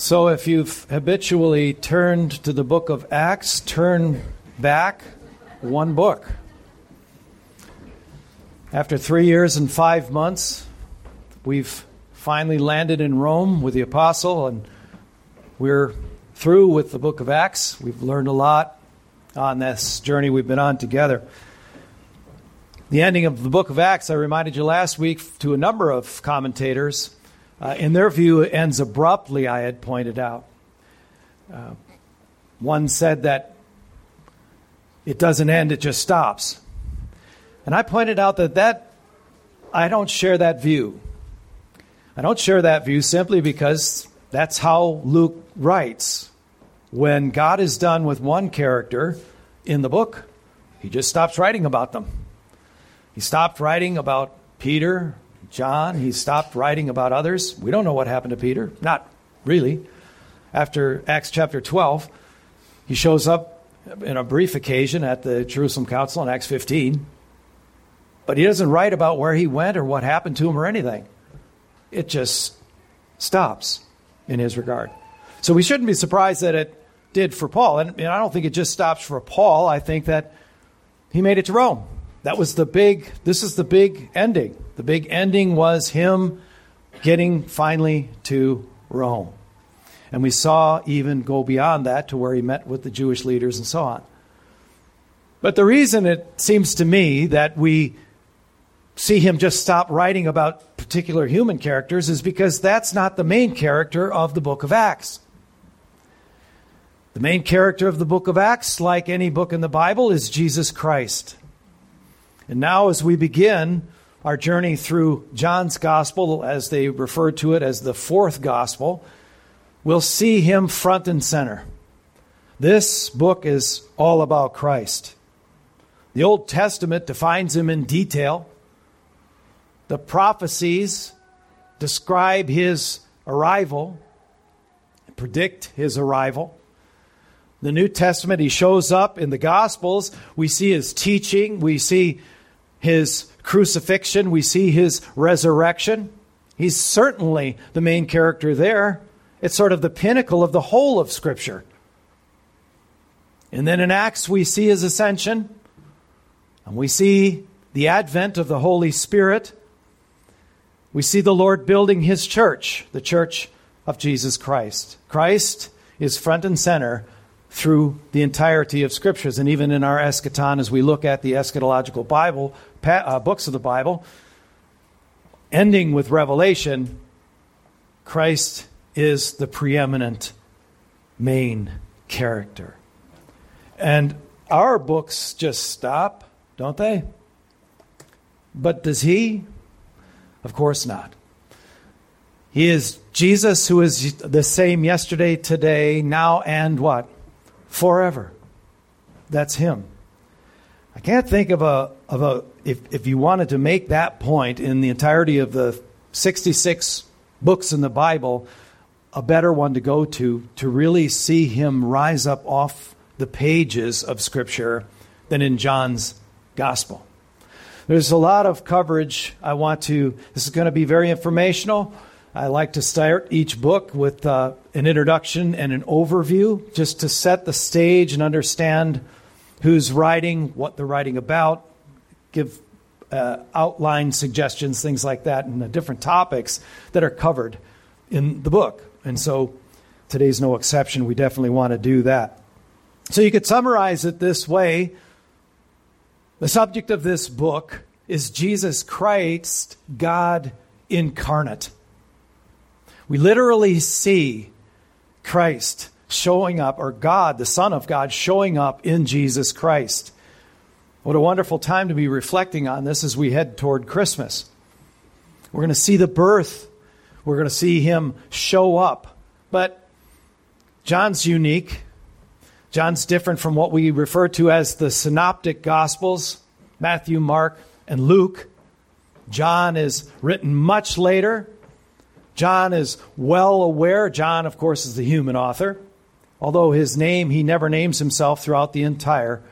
So, if you've habitually turned to the book of Acts, turn back one book. After three years and five months, we've finally landed in Rome with the apostle, and we're through with the book of Acts. We've learned a lot on this journey we've been on together. The ending of the book of Acts, I reminded you last week to a number of commentators, uh, in their view, ends abruptly, I had pointed out. Uh, one said that it doesn't end, it just stops. And I pointed out that, that I don't share that view. I don't share that view simply because that's how Luke writes. When God is done with one character in the book, he just stops writing about them. He stopped writing about Peter John. He stopped writing about others. We don't know what happened to Peter. Not really. After Acts chapter 12, he shows up in a brief occasion at the Jerusalem Council in Acts 15, but he doesn't write about where he went or what happened to him or anything. It just stops in his regard. So we shouldn't be surprised that it did for Paul. And, and I don't think it just stops for Paul. I think that he made it to Rome. That was the big, this is the big ending. The big ending was him getting finally to Rome. And we saw even go beyond that to where he met with the Jewish leaders and so on. But the reason it seems to me that we see him just stop writing about particular human characters is because that's not the main character of the book of Acts. The main character of the book of Acts, like any book in the Bible, is Jesus Christ. And now, as we begin our journey through John's gospel, as they refer to it as the fourth gospel, we'll see him front and center. This book is all about Christ. The Old Testament defines him in detail. The prophecies describe his arrival, predict his arrival. The New Testament, he shows up in the Gospels. We see his teaching. We see his crucifixion, we see his resurrection. He's certainly the main character there. It's sort of the pinnacle of the whole of Scripture. And then in Acts, we see his ascension, and we see the advent of the Holy Spirit. We see the Lord building his church, the church of Jesus Christ. Christ is front and center through the entirety of scriptures. And even in our eschaton, as we look at the eschatological Bible, uh, books of the Bible, ending with Revelation, Christ is the preeminent main character. And our books just stop, don't they? But does he? Of course not. He is Jesus who is the same yesterday, today, now, and what? Forever. That's him. I can't think of a of a if if you wanted to make that point in the entirety of the 66 books in the Bible, a better one to go to to really see him rise up off the pages of scripture than in John's gospel. There's a lot of coverage I want to this is going to be very informational. I like to start each book with uh, an introduction and an overview just to set the stage and understand who's writing, what they're writing about, give uh, outline suggestions, things like that, and the different topics that are covered in the book. And so today's no exception. We definitely want to do that. So you could summarize it this way The subject of this book is Jesus Christ, God incarnate. We literally see Christ showing up, or God, the Son of God, showing up in Jesus Christ. What a wonderful time to be reflecting on this as we head toward Christmas. We're going to see the birth, we're going to see him show up. But John's unique. John's different from what we refer to as the synoptic gospels Matthew, Mark, and Luke. John is written much later. John is well aware. John, of course, is the human author, although his name, he never names himself throughout the entire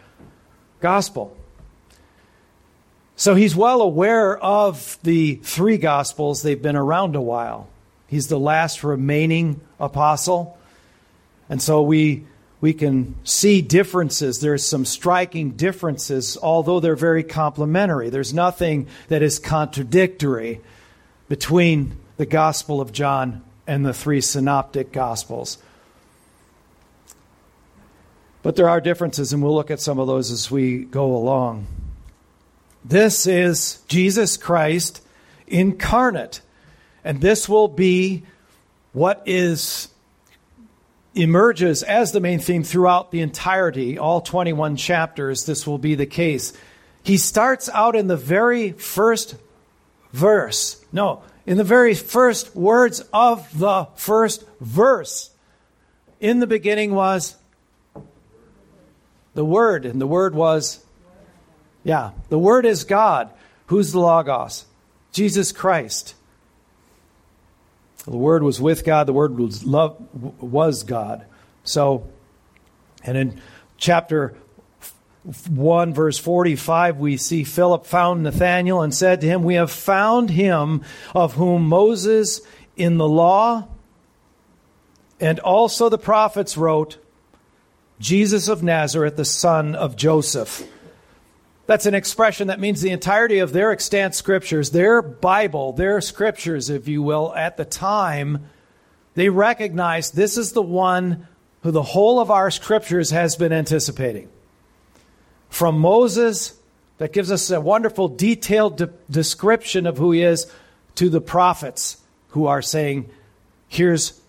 gospel. So he's well aware of the three gospels. They've been around a while. He's the last remaining apostle. And so we we can see differences. There's some striking differences, although they're very complementary. There's nothing that is contradictory between the Gospel of John and the three synoptic Gospels. But there are differences, and we'll look at some of those as we go along. This is Jesus Christ incarnate, and this will be what is emerges as the main theme throughout the entirety, all 21 chapters, this will be the case. He starts out in the very first verse. No, in the very first words of the first verse. In the beginning was the Word, and the Word was, yeah, the Word is God. Who's the Logos? Jesus Christ. The Word was with God. The Word was love was God. So, and in chapter 1, verse 45, we see Philip found Nathanael and said to him, We have found him of whom Moses in the law and also the prophets wrote, Jesus of Nazareth, the son of Joseph. That's an expression that means the entirety of their extant scriptures, their Bible, their scriptures, if you will, at the time, they recognized this is the one who the whole of our scriptures has been anticipating. From Moses, that gives us a wonderful detailed de- description of who he is, to the prophets who are saying, here's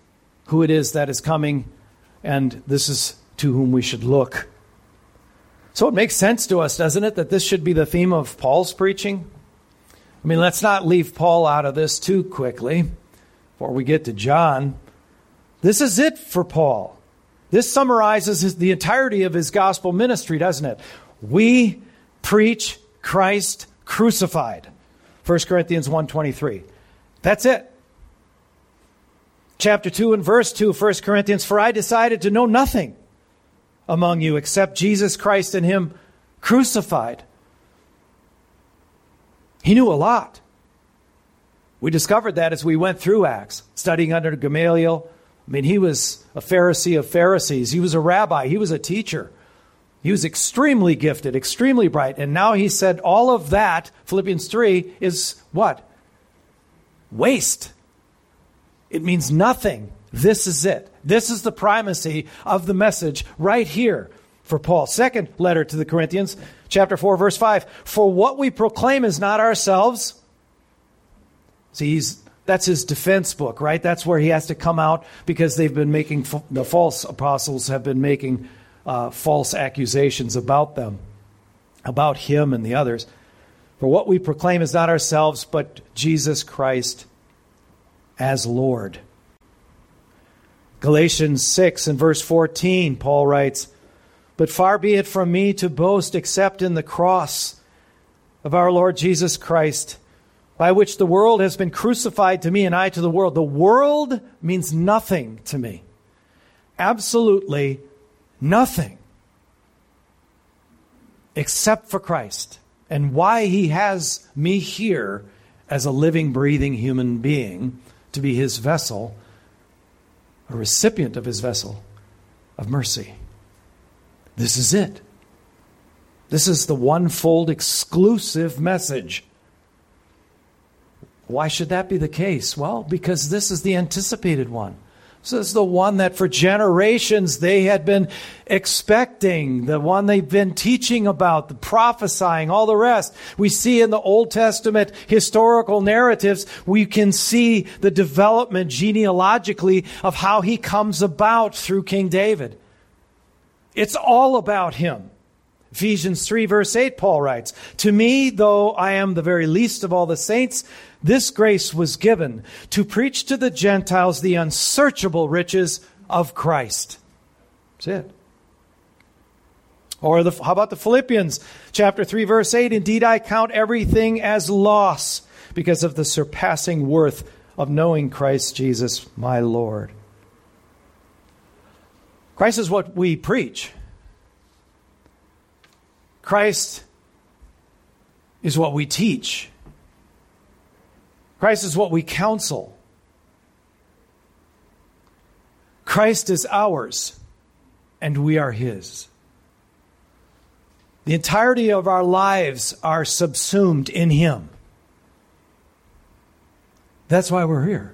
who it is that is coming, and this is to whom we should look. So it makes sense to us, doesn't it, that this should be the theme of Paul's preaching? I mean, let's not leave Paul out of this too quickly before we get to John. This is it for Paul. This summarizes the entirety of his gospel ministry, doesn't it? We preach Christ crucified. 1 Corinthians 1:23. That's it. Chapter 2 and verse 2, 1 Corinthians, for I decided to know nothing among you except Jesus Christ and Him crucified. He knew a lot. We discovered that as we went through Acts, studying under Gamaliel. I mean, he was a Pharisee of Pharisees, he was a rabbi, he was a teacher. He was extremely gifted, extremely bright. And now he said all of that, Philippians 3, is what? Waste. It means nothing this is it. This is the primacy of the message right here for Paul. Second letter to the Corinthians, chapter 4, verse 5. For what we proclaim is not ourselves. See, he's, that's his defense book, right? That's where he has to come out because they've been making, the false apostles have been making uh, false accusations about them, about him and the others. For what we proclaim is not ourselves, but Jesus Christ as Lord. Galatians 6 and verse 14, Paul writes, But far be it from me to boast except in the cross of our Lord Jesus Christ, by which the world has been crucified to me and I to the world. The world means nothing to me. Absolutely nothing. Except for Christ and why he has me here as a living, breathing human being to be his vessel a recipient of his vessel of mercy. This is it. This is the one-fold exclusive message. Why should that be the case? Well, because this is the anticipated one. This is the one that for generations they had been expecting, the one they've been teaching about, the prophesying, all the rest. We see in the Old Testament historical narratives, we can see the development genealogically of how he comes about through King David. It's all about him. Ephesians 3, verse 8, Paul writes, To me, though I am the very least of all the saints, this grace was given to preach to the Gentiles the unsearchable riches of Christ. That's it. Or the, how about the Philippians chapter 3 verse 8 indeed I count everything as loss because of the surpassing worth of knowing Christ Jesus my Lord. Christ is what we preach. Christ is what we teach. Christ is what we counsel. Christ is ours, and we are His. The entirety of our lives are subsumed in Him. That's why we're here.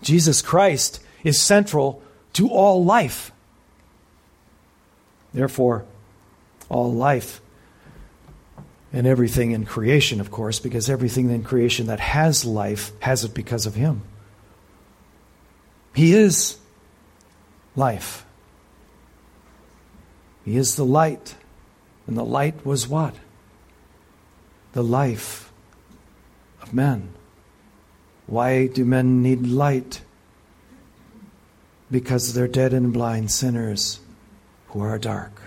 Jesus Christ is central to all life. Therefore, all life and everything in creation, of course, because everything in creation that has life has it because of Him. He is life. He is the light. And the light was what? The life of men. Why do men need light? Because they're dead and blind sinners who are dark.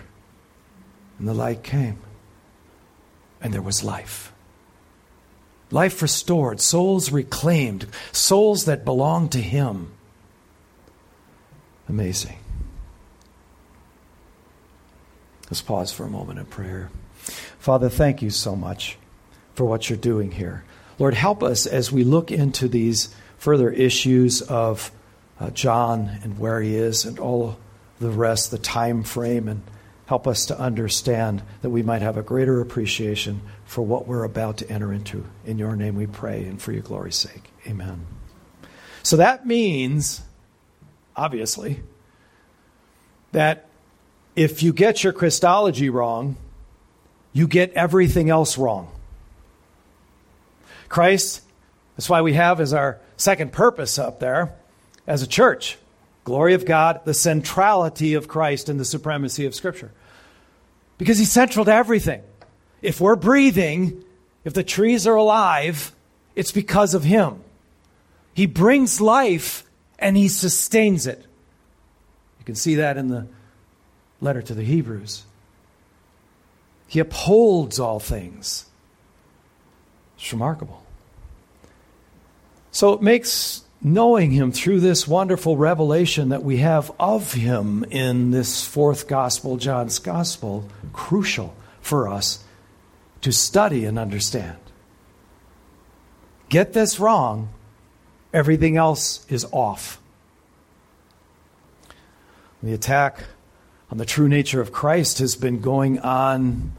And the light came, and there was life. Life restored, souls reclaimed, souls that belong to Him. Amazing. Let's pause for a moment in prayer. Father, thank you so much for what you're doing here. Lord, help us as we look into these further issues of uh, John and where he is and all the rest, the time frame, and help us to understand that we might have a greater appreciation for what we're about to enter into. In your name we pray and for your glory's sake. Amen. So that means, obviously, that if you get your Christology wrong, you get everything else wrong. Christ, that's why we have as our second purpose up there as a church glory of God, the centrality of Christ, and the supremacy of Scripture. Because He's central to everything. If we're breathing, if the trees are alive, it's because of Him. He brings life and He sustains it. You can see that in the letter to the Hebrews. He upholds all things. It's remarkable. So it makes knowing him through this wonderful revelation that we have of him in this fourth gospel, John's gospel, crucial for us to study and understand. Get this wrong, everything else is off. The attack on the true nature of Christ has been going on.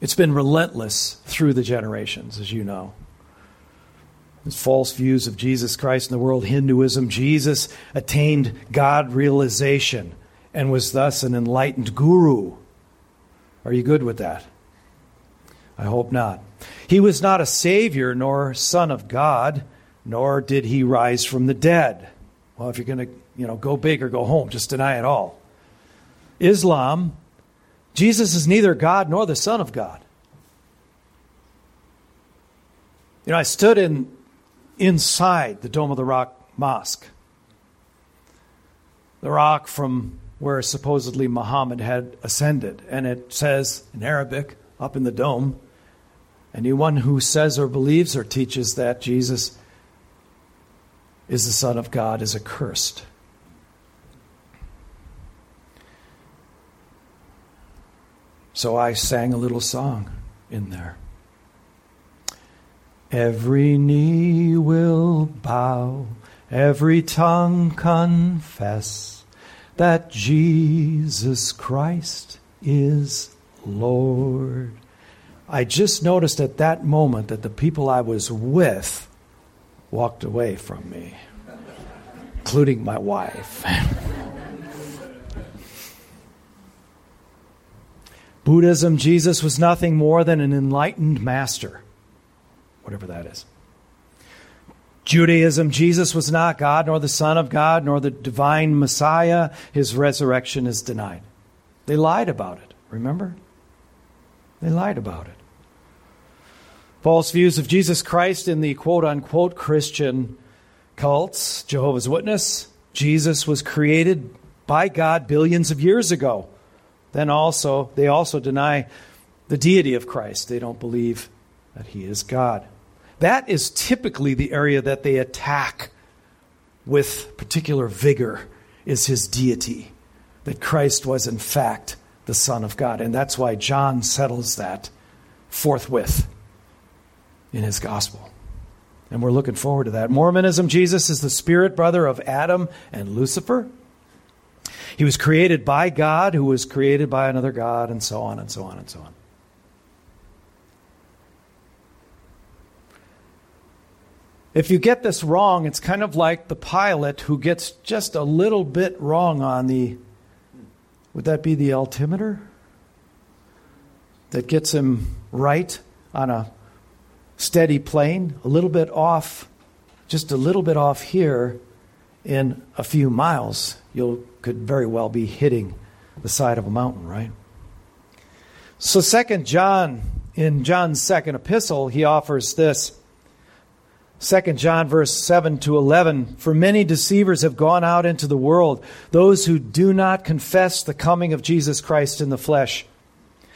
It's been relentless through the generations, as you know. False views of Jesus Christ in the world, Hinduism. Jesus attained God realization and was thus an enlightened guru. Are you good with that? I hope not. He was not a savior nor son of God, nor did he rise from the dead. Well, if you're going to you know, go big or go home. Just deny it all. Islam, Jesus is neither God nor the Son of God. You know, I stood in inside the Dome of the Rock Mosque. The rock from where supposedly Muhammad had ascended. And it says in Arabic, up in the dome, anyone who says or believes or teaches that Jesus is the Son of God is accursed. So I sang a little song in there. Every knee will bow, every tongue confess that Jesus Christ is Lord. I just noticed at that moment that the people I was with walked away from me, including my wife. Buddhism, Jesus was nothing more than an enlightened master, whatever that is. Judaism, Jesus was not God, nor the Son of God, nor the divine Messiah. His resurrection is denied. They lied about it, remember? They lied about it. False views of Jesus Christ in the quote unquote Christian cults, Jehovah's Witness. Jesus was created by God billions of years ago. Then also, they also deny the deity of Christ. They don't believe that he is God. That is typically the area that they attack with particular vigor is his deity. That Christ was in fact the Son of God. And that's why John settles that forthwith in his gospel. And we're looking forward to that. Mormonism, Jesus is the spirit brother of Adam and Lucifer. He was created by God, who was created by another God, and so on and so on and so on. If you get this wrong, it's kind of like the pilot who gets just a little bit wrong on the, would that be the altimeter? That gets him right on a steady plane, a little bit off, just a little bit off here in a few miles. You could very well be hitting the side of a mountain, right? So, Second John, in John's second epistle, he offers this 2 John verse 7 to 11 For many deceivers have gone out into the world, those who do not confess the coming of Jesus Christ in the flesh.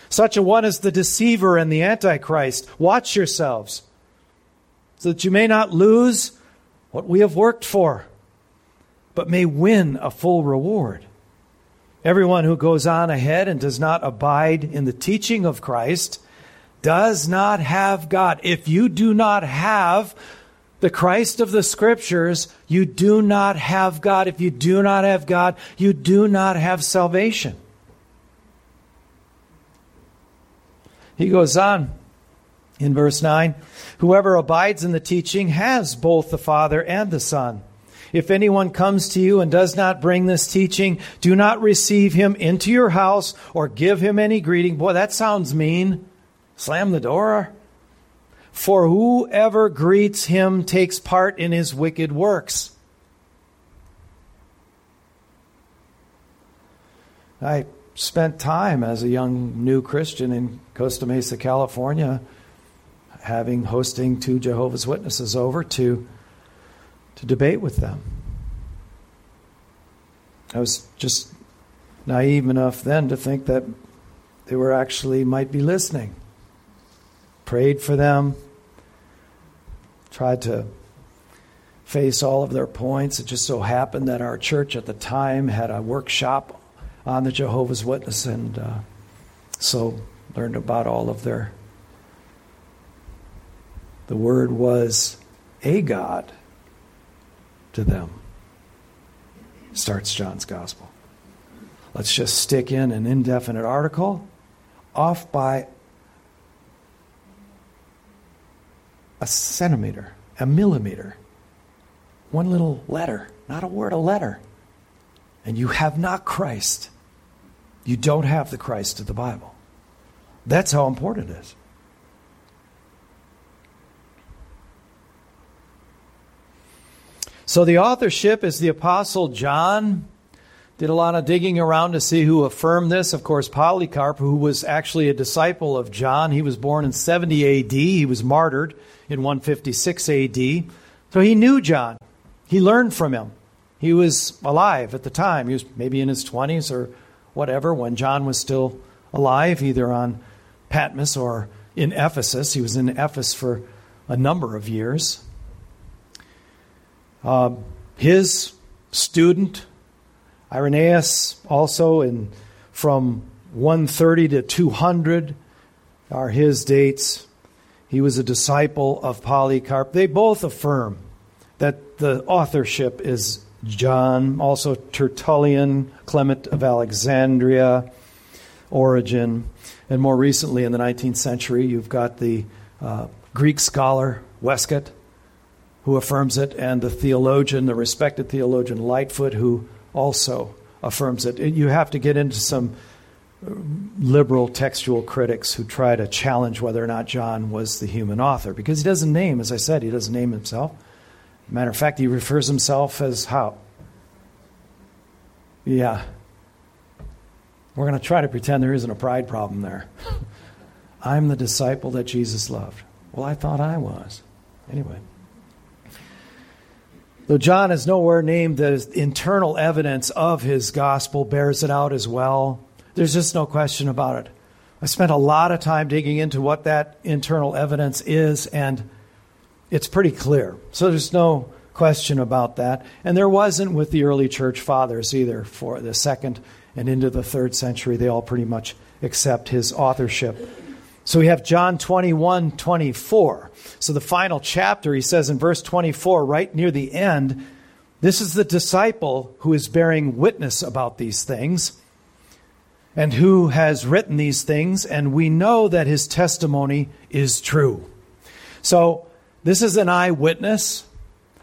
Such a one is the deceiver and the antichrist. Watch yourselves, so that you may not lose what we have worked for, but may win a full reward. Everyone who goes on ahead and does not abide in the teaching of Christ does not have God. If you do not have the Christ of the Scriptures, you do not have God. If you do not have God, you do not have salvation. He goes on in verse 9 Whoever abides in the teaching has both the Father and the Son. If anyone comes to you and does not bring this teaching, do not receive him into your house or give him any greeting. Boy, that sounds mean. Slam the door. For whoever greets him takes part in his wicked works. I spent time as a young new Christian in Costa Mesa, California, having hosting two Jehovah's Witnesses over to to debate with them. I was just naive enough then to think that they were actually might be listening. Prayed for them, tried to face all of their points. It just so happened that our church at the time had a workshop on the Jehovah's Witness, and uh, so learned about all of their. The word was a God to them. Starts John's Gospel. Let's just stick in an indefinite article off by a centimeter, a millimeter, one little letter, not a word, a letter. And you have not Christ. You don't have the Christ of the Bible. That's how important it is. So the authorship is the Apostle John. Did a lot of digging around to see who affirmed this. Of course, Polycarp, who was actually a disciple of John, he was born in 70 AD. He was martyred in 156 AD. So he knew John. He learned from him. He was alive at the time. He was maybe in his 20s or whatever when John was still alive, either on Patmos or in Ephesus. He was in Ephesus for a number of years. Uh, his student, Irenaeus, also in from 130 to 200 are his dates. He was a disciple of Polycarp. They both affirm that the authorship is John, also Tertullian, Clement of Alexandria, Origen, and more recently in the 19th century, you've got the uh, Greek scholar Westcott, who affirms it, and the theologian, the respected theologian Lightfoot, who also affirms it. You have to get into some uh, liberal textual critics who try to challenge whether or not John was the human author because he doesn't name, as I said, he doesn't name himself. Matter of fact, he refers himself as how? Yeah. We're going to try to pretend there isn't a pride problem there. I'm the disciple that Jesus loved. Well, I thought I was. Anyway. Though John is nowhere named, the internal evidence of his gospel bears it out as well. There's just no question about it. I spent a lot of time digging into what that internal evidence is, and it's pretty clear. So there's no question about that. And there wasn't with the early church fathers either for the second and into the third century. They all pretty much accept his authorship. So we have John 21 24. So the final chapter, he says in verse 24, right near the end, this is the disciple who is bearing witness about these things and who has written these things, and we know that his testimony is true. So this is an eyewitness.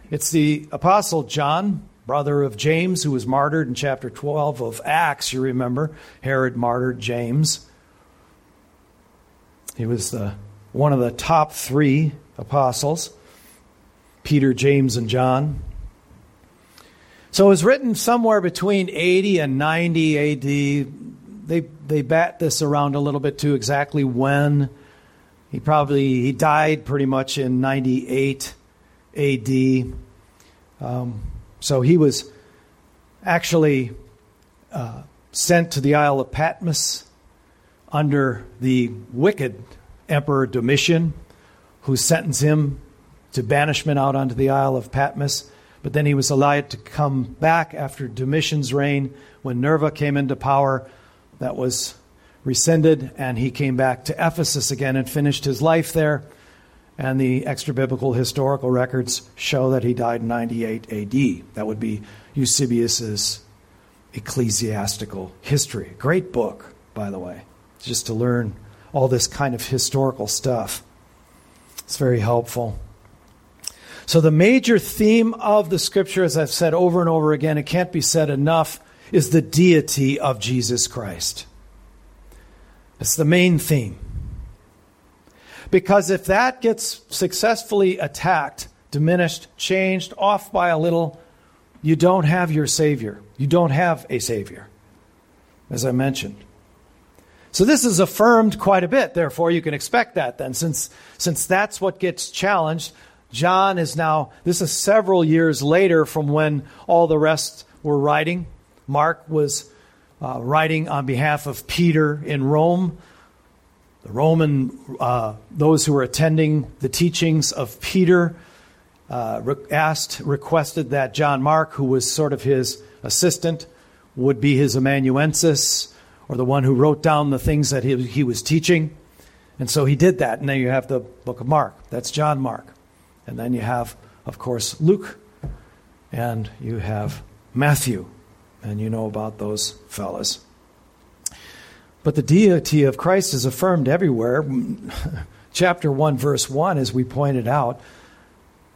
It's the Apostle John, brother of James, who was martyred in chapter 12 of Acts, you remember. Herod martyred James. He was the, one of the top three apostles Peter, James, and John. So it was written somewhere between 80 and 90 AD. They, they bat this around a little bit too, exactly when. He probably he died pretty much in 98 AD. Um, so he was actually uh, sent to the Isle of Patmos under the wicked Emperor Domitian, who sentenced him to banishment out onto the Isle of Patmos. But then he was allowed to come back after Domitian's reign when Nerva came into power. That was rescinded, and he came back to Ephesus again and finished his life there. And the extra biblical historical records show that he died in 98 AD. That would be Eusebius's Ecclesiastical History. Great book, by the way just to learn all this kind of historical stuff. It's very helpful. So, the major theme of the scripture, as I've said over and over again, it can't be said enough, is the deity of Jesus Christ. It's the main theme. Because if that gets successfully attacked, diminished, changed, off by a little, you don't have your Savior. You don't have a Savior, as I mentioned. So this is affirmed quite a bit. Therefore, you can expect that then. Since, since that's what gets challenged, John is now, this is several years later from when all the rest were writing. Mark was uh, writing on behalf of Peter in Rome. The Roman, uh, those who were attending the teachings of Peter, uh, asked, requested that John Mark, who was sort of his assistant, would be his amanuensis or the one who wrote down the things that he, he was teaching. And so he did that. And then you have the book of Mark. That's John Mark. And then you have, of course, Luke. And you have Matthew. And you know about those fellas. But the deity of Christ is affirmed everywhere. Chapter 1, verse 1, as we pointed out,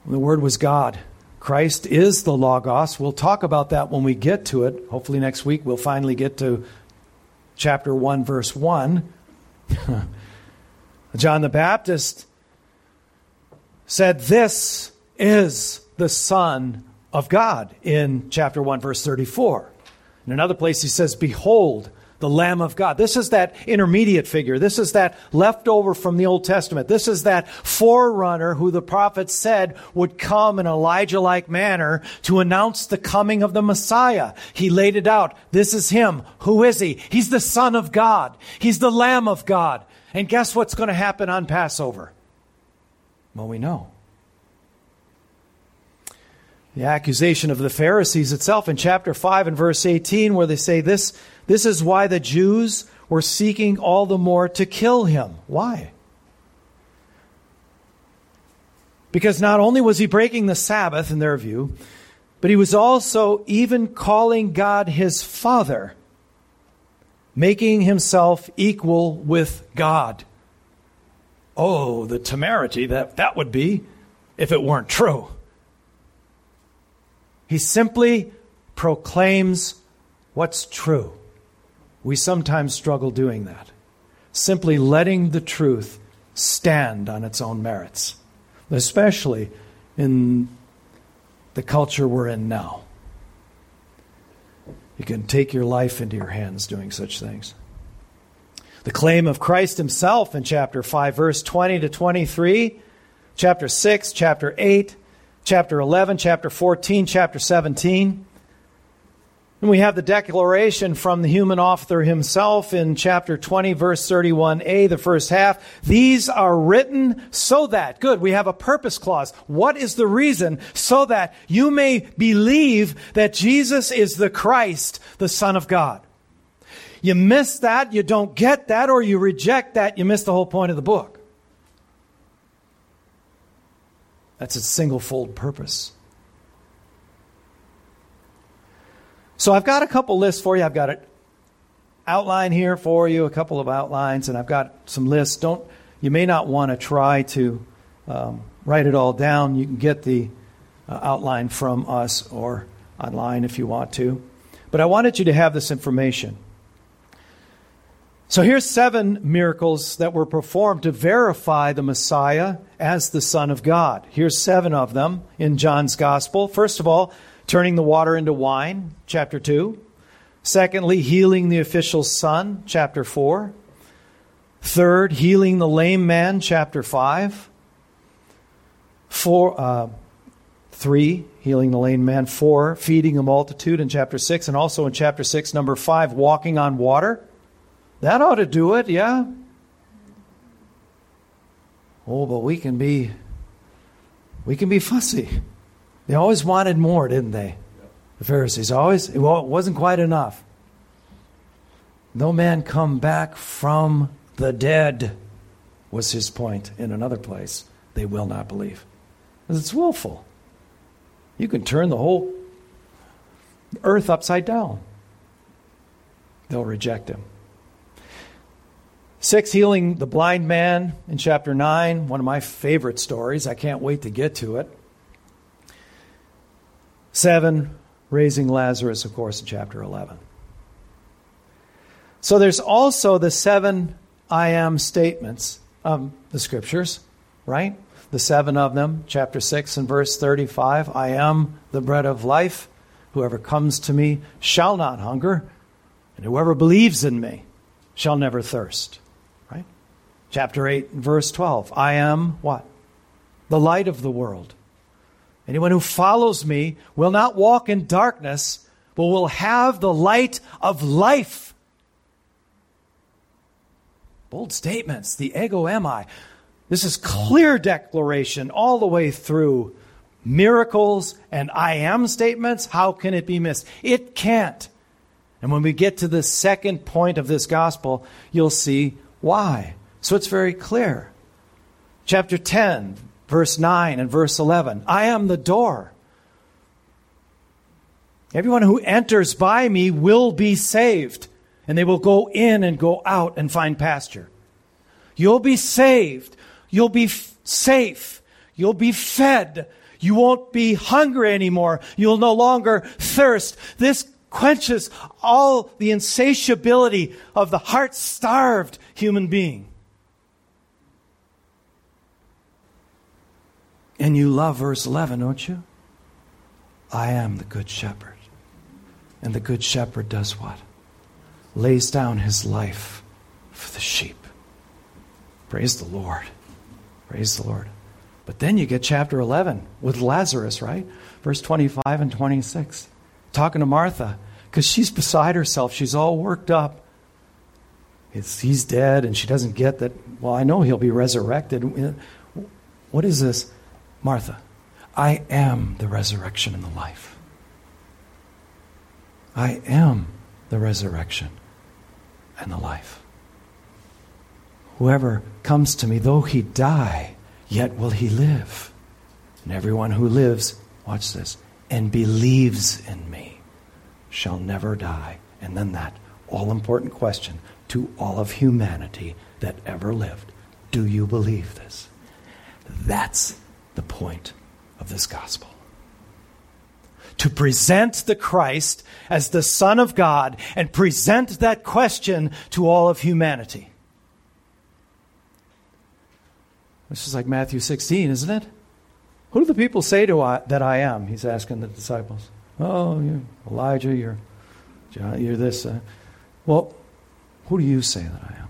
the Word was God. Christ is the Logos. We'll talk about that when we get to it. Hopefully, next week we'll finally get to chapter 1, verse 1. John the Baptist said, This is the Son of God in chapter 1, verse 34. In another place, he says, Behold, the Lamb of God. This is that intermediate figure. This is that leftover from the Old Testament. This is that forerunner who the prophet said would come in Elijah like manner to announce the coming of the Messiah. He laid it out. This is him. Who is he? He's the Son of God. He's the Lamb of God. And guess what's going to happen on Passover? Well, we know. The accusation of the Pharisees itself in chapter 5 and verse 18, where they say this this is why the Jews were seeking all the more to kill him. Why? Because not only was he breaking the Sabbath, in their view, but he was also even calling God his Father, making himself equal with God. Oh, the temerity that that would be if it weren't true. He simply proclaims what's true. We sometimes struggle doing that, simply letting the truth stand on its own merits, especially in the culture we're in now. You can take your life into your hands doing such things. The claim of Christ himself in chapter 5, verse 20 to 23, chapter 6, chapter 8, chapter 11, chapter 14, chapter 17. And we have the declaration from the human author himself in chapter 20, verse 31a, the first half. These are written so that, good, we have a purpose clause. What is the reason? So that you may believe that Jesus is the Christ, the Son of God. You miss that, you don't get that, or you reject that, you miss the whole point of the book. That's its single fold purpose. So I've got a couple lists for you. I've got an outline here for you, a couple of outlines, and I've got some lists. Don't you may not want to try to um, write it all down. You can get the uh, outline from us or online if you want to. But I wanted you to have this information. So here's seven miracles that were performed to verify the Messiah as the Son of God. Here's seven of them in John's Gospel. First of all, turning the water into wine, chapter 2. Secondly, healing the official's son, chapter 4. Third, healing the lame man, chapter 5. Four, uh, 3, healing the lame man. 4, feeding a multitude in chapter 6. And also in chapter 6, number 5, walking on water. That ought to do it, yeah? Oh, but we can be we can be fussy. They always wanted more, didn't they? The Pharisees always well, it wasn't quite enough. No man come back from the dead was his point in another place. They will not believe. It's willful. You can turn the whole earth upside down. They'll reject him. Six, healing the blind man in chapter 9, one of my favorite stories. I can't wait to get to it. Seven, raising Lazarus, of course, in chapter 11. So there's also the seven I am statements of the scriptures, right? The seven of them, chapter 6 and verse 35 I am the bread of life. Whoever comes to me shall not hunger, and whoever believes in me shall never thirst. Chapter 8, verse 12. I am what? The light of the world. Anyone who follows me will not walk in darkness, but will have the light of life. Bold statements. The ego eimi. This is clear declaration all the way through. Miracles and I am statements. How can it be missed? It can't. And when we get to the second point of this gospel, you'll see why. So it's very clear. Chapter 10, verse 9 and verse 11 I am the door. Everyone who enters by me will be saved, and they will go in and go out and find pasture. You'll be saved. You'll be f- safe. You'll be fed. You won't be hungry anymore. You'll no longer thirst. This quenches all the insatiability of the heart starved human being. And you love verse 11, don't you? I am the good shepherd. And the good shepherd does what? Lays down his life for the sheep. Praise the Lord. Praise the Lord. But then you get chapter 11 with Lazarus, right? Verse 25 and 26. Talking to Martha because she's beside herself. She's all worked up. It's, he's dead, and she doesn't get that, well, I know he'll be resurrected. What is this? Martha, I am the resurrection and the life. I am the resurrection and the life. Whoever comes to me, though he die, yet will he live. And everyone who lives, watch this, and believes in me shall never die. And then that all important question to all of humanity that ever lived do you believe this? That's the point of this gospel. To present the Christ as the Son of God and present that question to all of humanity. This is like Matthew 16, isn't it? Who do the people say to I, that I am? He's asking the disciples. Oh, you're Elijah, you're, John, you're this. Uh, well, who do you say that I am?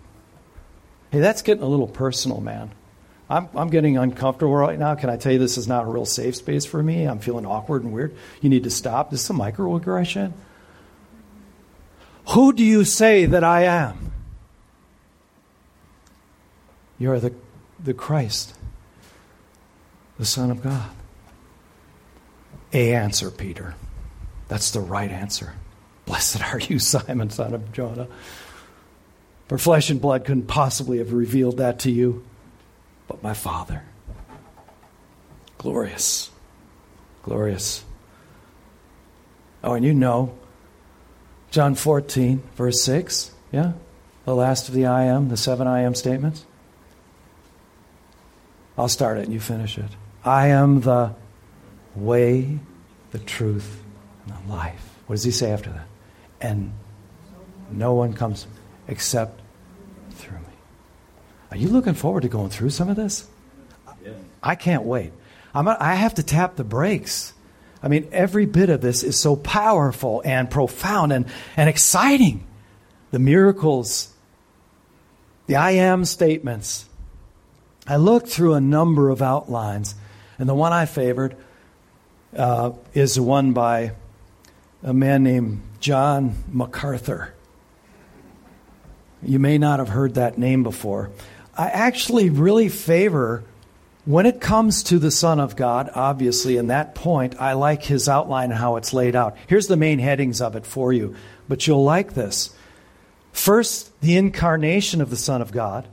Hey, that's getting a little personal, man. I'm, I'm getting uncomfortable right now. Can I tell you this is not a real safe space for me? I'm feeling awkward and weird. You need to stop. This is a microaggression. Who do you say that I am? You're the, the Christ, the Son of God. A answer, Peter. That's the right answer. Blessed are you, Simon, son of Jonah. For flesh and blood couldn't possibly have revealed that to you, but my Father. Glorious. Glorious. Oh, and you know, John 14, verse 6, yeah? The last of the I am, the seven I am statements. I'll start it and you finish it. I am the way, the truth, and the life. What does he say after that? And no one comes except. Are you looking forward to going through some of this? I can't wait. I'm I have to tap the brakes. I mean, every bit of this is so powerful and profound and, and exciting. The miracles, the I am statements. I looked through a number of outlines, and the one I favored uh, is the one by a man named John MacArthur. You may not have heard that name before. I actually really favor, when it comes to the Son of God, obviously, in that point, I like his outline and how it's laid out. Here's the main headings of it for you, but you'll like this. First, the incarnation of the Son of God,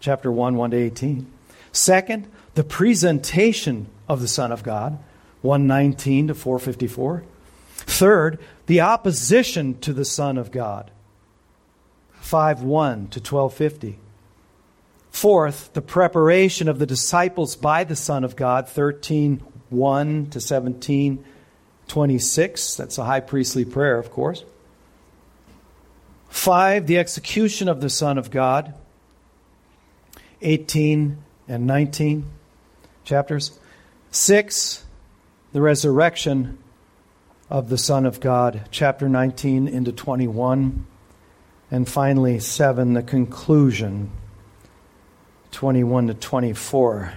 chapter 1, 1 to 18. Second, the presentation of the Son of God, 119 to 454. Third, the opposition to the Son of God, 5 1 to 1250. Fourth, the preparation of the disciples by the Son of God, 13 1 to 17 26. That's a high priestly prayer, of course. Five, the execution of the Son of God, 18 and 19 chapters. Six, the resurrection of the Son of God, chapter 19 into 21. And finally, 7, the conclusion, 21 to 24.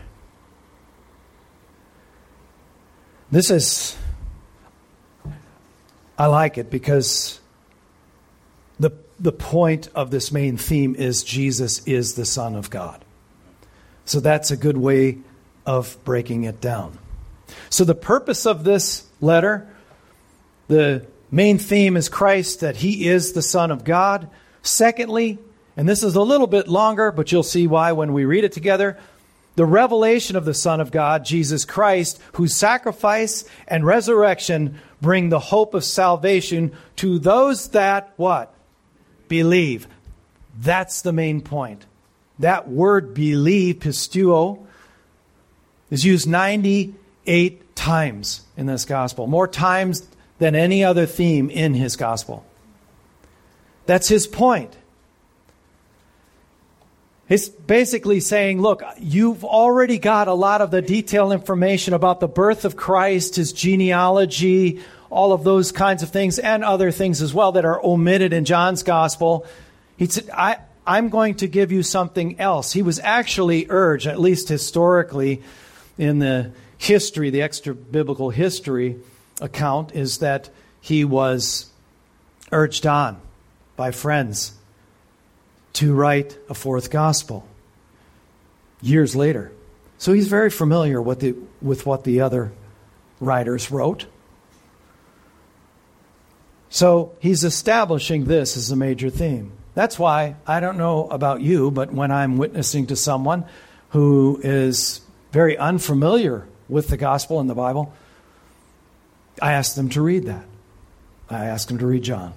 This is, I like it because the, the point of this main theme is Jesus is the Son of God. So that's a good way of breaking it down. So the purpose of this letter the main theme is Christ, that he is the Son of God. Secondly, and this is a little bit longer, but you'll see why when we read it together, the revelation of the Son of God, Jesus Christ, whose sacrifice and resurrection bring the hope of salvation to those that what? Believe. That's the main point. That word believe, pisteuo, is used 98 times in this gospel. More times than any other theme in his gospel. That's his point. He's basically saying, look, you've already got a lot of the detailed information about the birth of Christ, his genealogy, all of those kinds of things, and other things as well that are omitted in John's gospel. He said, I, I'm going to give you something else. He was actually urged, at least historically, in the history, the extra biblical history, account is that he was urged on by friends to write a fourth gospel years later. So he's very familiar with, the, with what the other writers wrote. So he's establishing this as a major theme. That's why I don't know about you, but when I'm witnessing to someone who is very unfamiliar with the gospel and the Bible, I ask them to read that. I ask them to read John.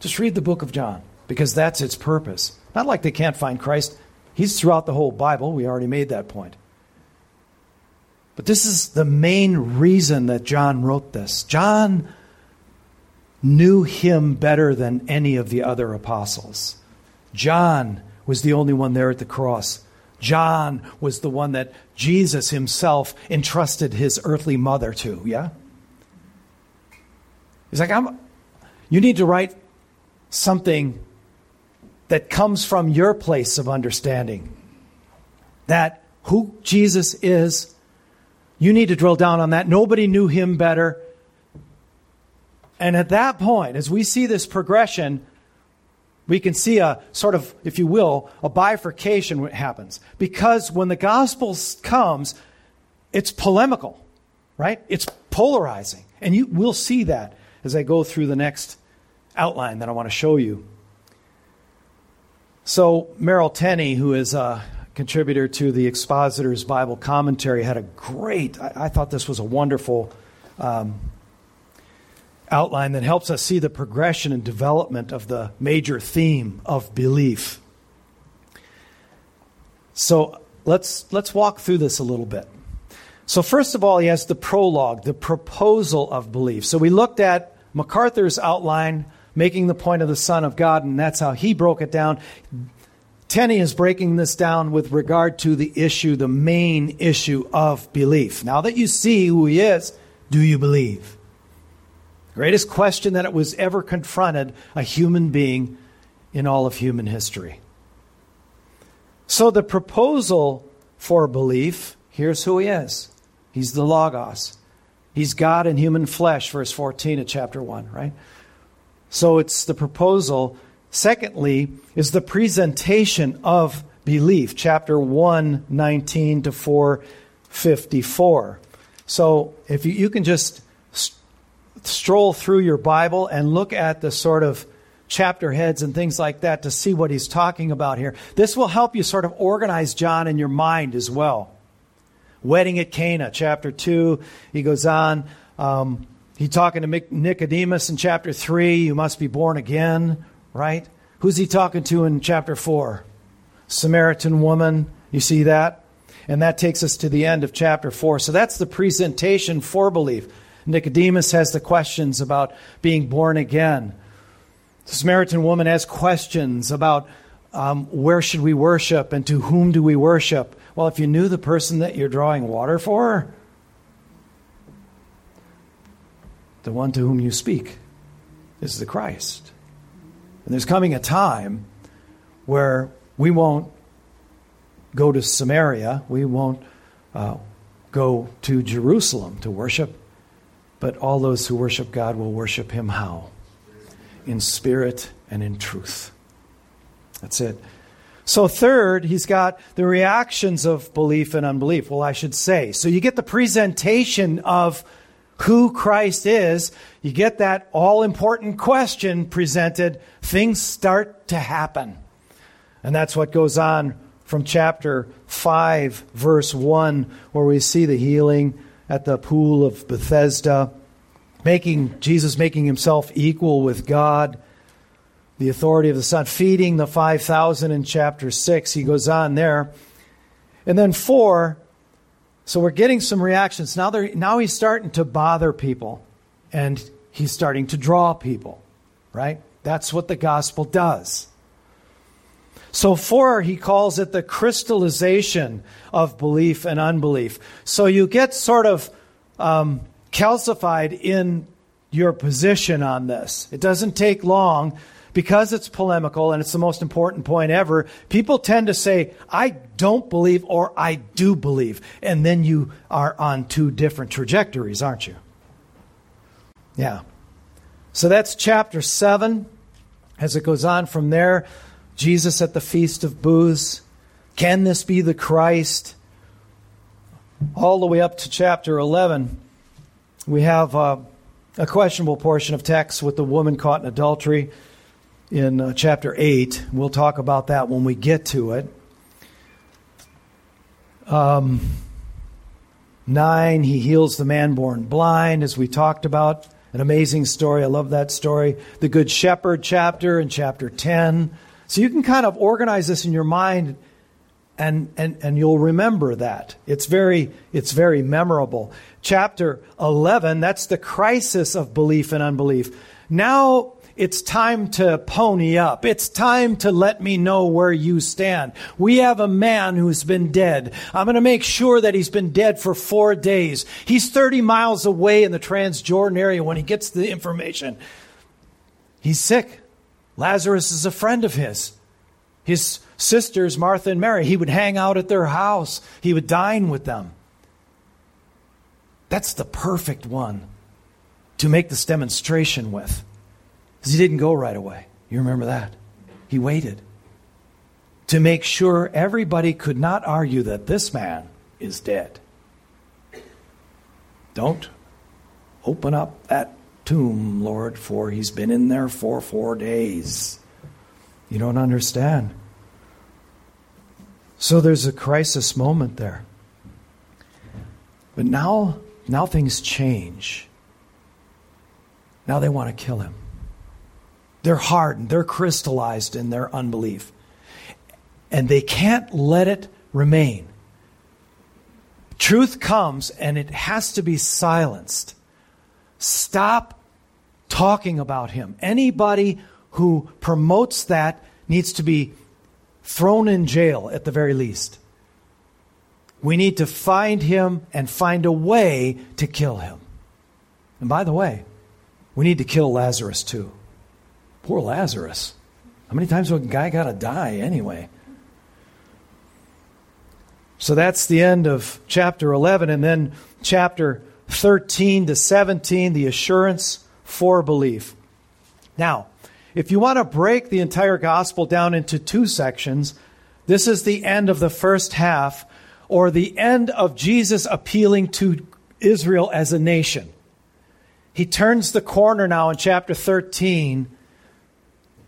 Just read the book of John because that's its purpose. Not like they can't find Christ. He's throughout the whole Bible. We already made that point. But this is the main reason that John wrote this. John knew him better than any of the other apostles. John was the only one there at the cross. John was the one that Jesus himself entrusted his earthly mother to, yeah? He's like, I'm, you need to write something that comes from your place of understanding. That who Jesus is, you need to drill down on that. Nobody knew him better. And at that point, as we see this progression, we can see a sort of, if you will, a bifurcation happens. Because when the gospel comes, it's polemical, right? It's polarizing. And you will see that as I go through the next outline that I want to show you. So, Merrill Tenney, who is a contributor to the Expositor's Bible Commentary, had a great, I, I thought this was a wonderful um, outline that helps us see the progression and development of the major theme of belief. So, let's, let's walk through this a little bit. So, first of all, he has the prologue, the proposal of belief. So, we looked at MacArthur's outline making the point of the Son of God, and that's how he broke it down. Tenney is breaking this down with regard to the issue, the main issue of belief. Now that you see who he is, do you believe? Greatest question that it was ever confronted a human being in all of human history. So the proposal for belief here's who he is He's the Logos. He's God in human flesh, verse 14 of chapter 1, right? So it's the proposal. Secondly, is the presentation of belief, chapter 1, 19 to 4, 54. So if you, you can just st- stroll through your Bible and look at the sort of chapter heads and things like that to see what he's talking about here. This will help you sort of organize John in your mind as well. Wedding at Cana, chapter 2, he goes on. Um, He's talking to Nicodemus in chapter 3, you must be born again, right? Who's he talking to in chapter 4? Samaritan woman, you see that? And that takes us to the end of chapter 4. So that's the presentation for belief. Nicodemus has the questions about being born again. The Samaritan woman has questions about um, where should we worship and to whom do we worship. Well, if you knew the person that you're drawing water for, the one to whom you speak is the Christ. And there's coming a time where we won't go to Samaria, we won't uh, go to Jerusalem to worship, but all those who worship God will worship Him how? In spirit and in truth. That's it. So, third, he's got the reactions of belief and unbelief. Well, I should say. So, you get the presentation of who Christ is, you get that all important question presented, things start to happen. And that's what goes on from chapter 5, verse 1, where we see the healing at the pool of Bethesda, making Jesus making himself equal with God, the authority of the Son, feeding the 5,000 in chapter 6. He goes on there. And then 4, so we're getting some reactions. Now, now he's starting to bother people and he's starting to draw people, right? That's what the gospel does. So, four, he calls it the crystallization of belief and unbelief. So you get sort of um, calcified in your position on this. It doesn't take long because it's polemical and it's the most important point ever, people tend to say, I don't believe or I do believe. And then you are on two different trajectories, aren't you? Yeah. So that's chapter 7. As it goes on from there, Jesus at the Feast of Booths. Can this be the Christ? All the way up to chapter 11, we have uh, a questionable portion of text with the woman caught in adultery in uh, chapter 8. We'll talk about that when we get to it. Um, 9, he heals the man born blind, as we talked about. An amazing story. I love that story. The Good Shepherd chapter in chapter 10. So you can kind of organize this in your mind and, and, and you'll remember that. It's very, it's very memorable. Chapter 11, that's the crisis of belief and unbelief. Now it's time to pony up. It's time to let me know where you stand. We have a man who's been dead. I'm going to make sure that he's been dead for four days. He's 30 miles away in the Transjordan area when he gets the information. He's sick. Lazarus is a friend of his. His sisters, Martha and Mary, he would hang out at their house, he would dine with them. That's the perfect one to make this demonstration with. Because he didn't go right away. You remember that? He waited to make sure everybody could not argue that this man is dead. Don't open up that tomb, Lord, for he's been in there for four days. You don't understand. So there's a crisis moment there. But now, now things change. Now they want to kill him. They're hardened, they're crystallized in their unbelief. And they can't let it remain. Truth comes and it has to be silenced. Stop talking about him. Anybody who promotes that needs to be thrown in jail at the very least. We need to find him and find a way to kill him. And by the way, we need to kill Lazarus too. Poor Lazarus. How many times would a guy got to die anyway? So that's the end of chapter 11. And then chapter 13 to 17, the assurance for belief. Now, if you want to break the entire gospel down into two sections, this is the end of the first half, or the end of Jesus appealing to Israel as a nation. He turns the corner now in chapter 13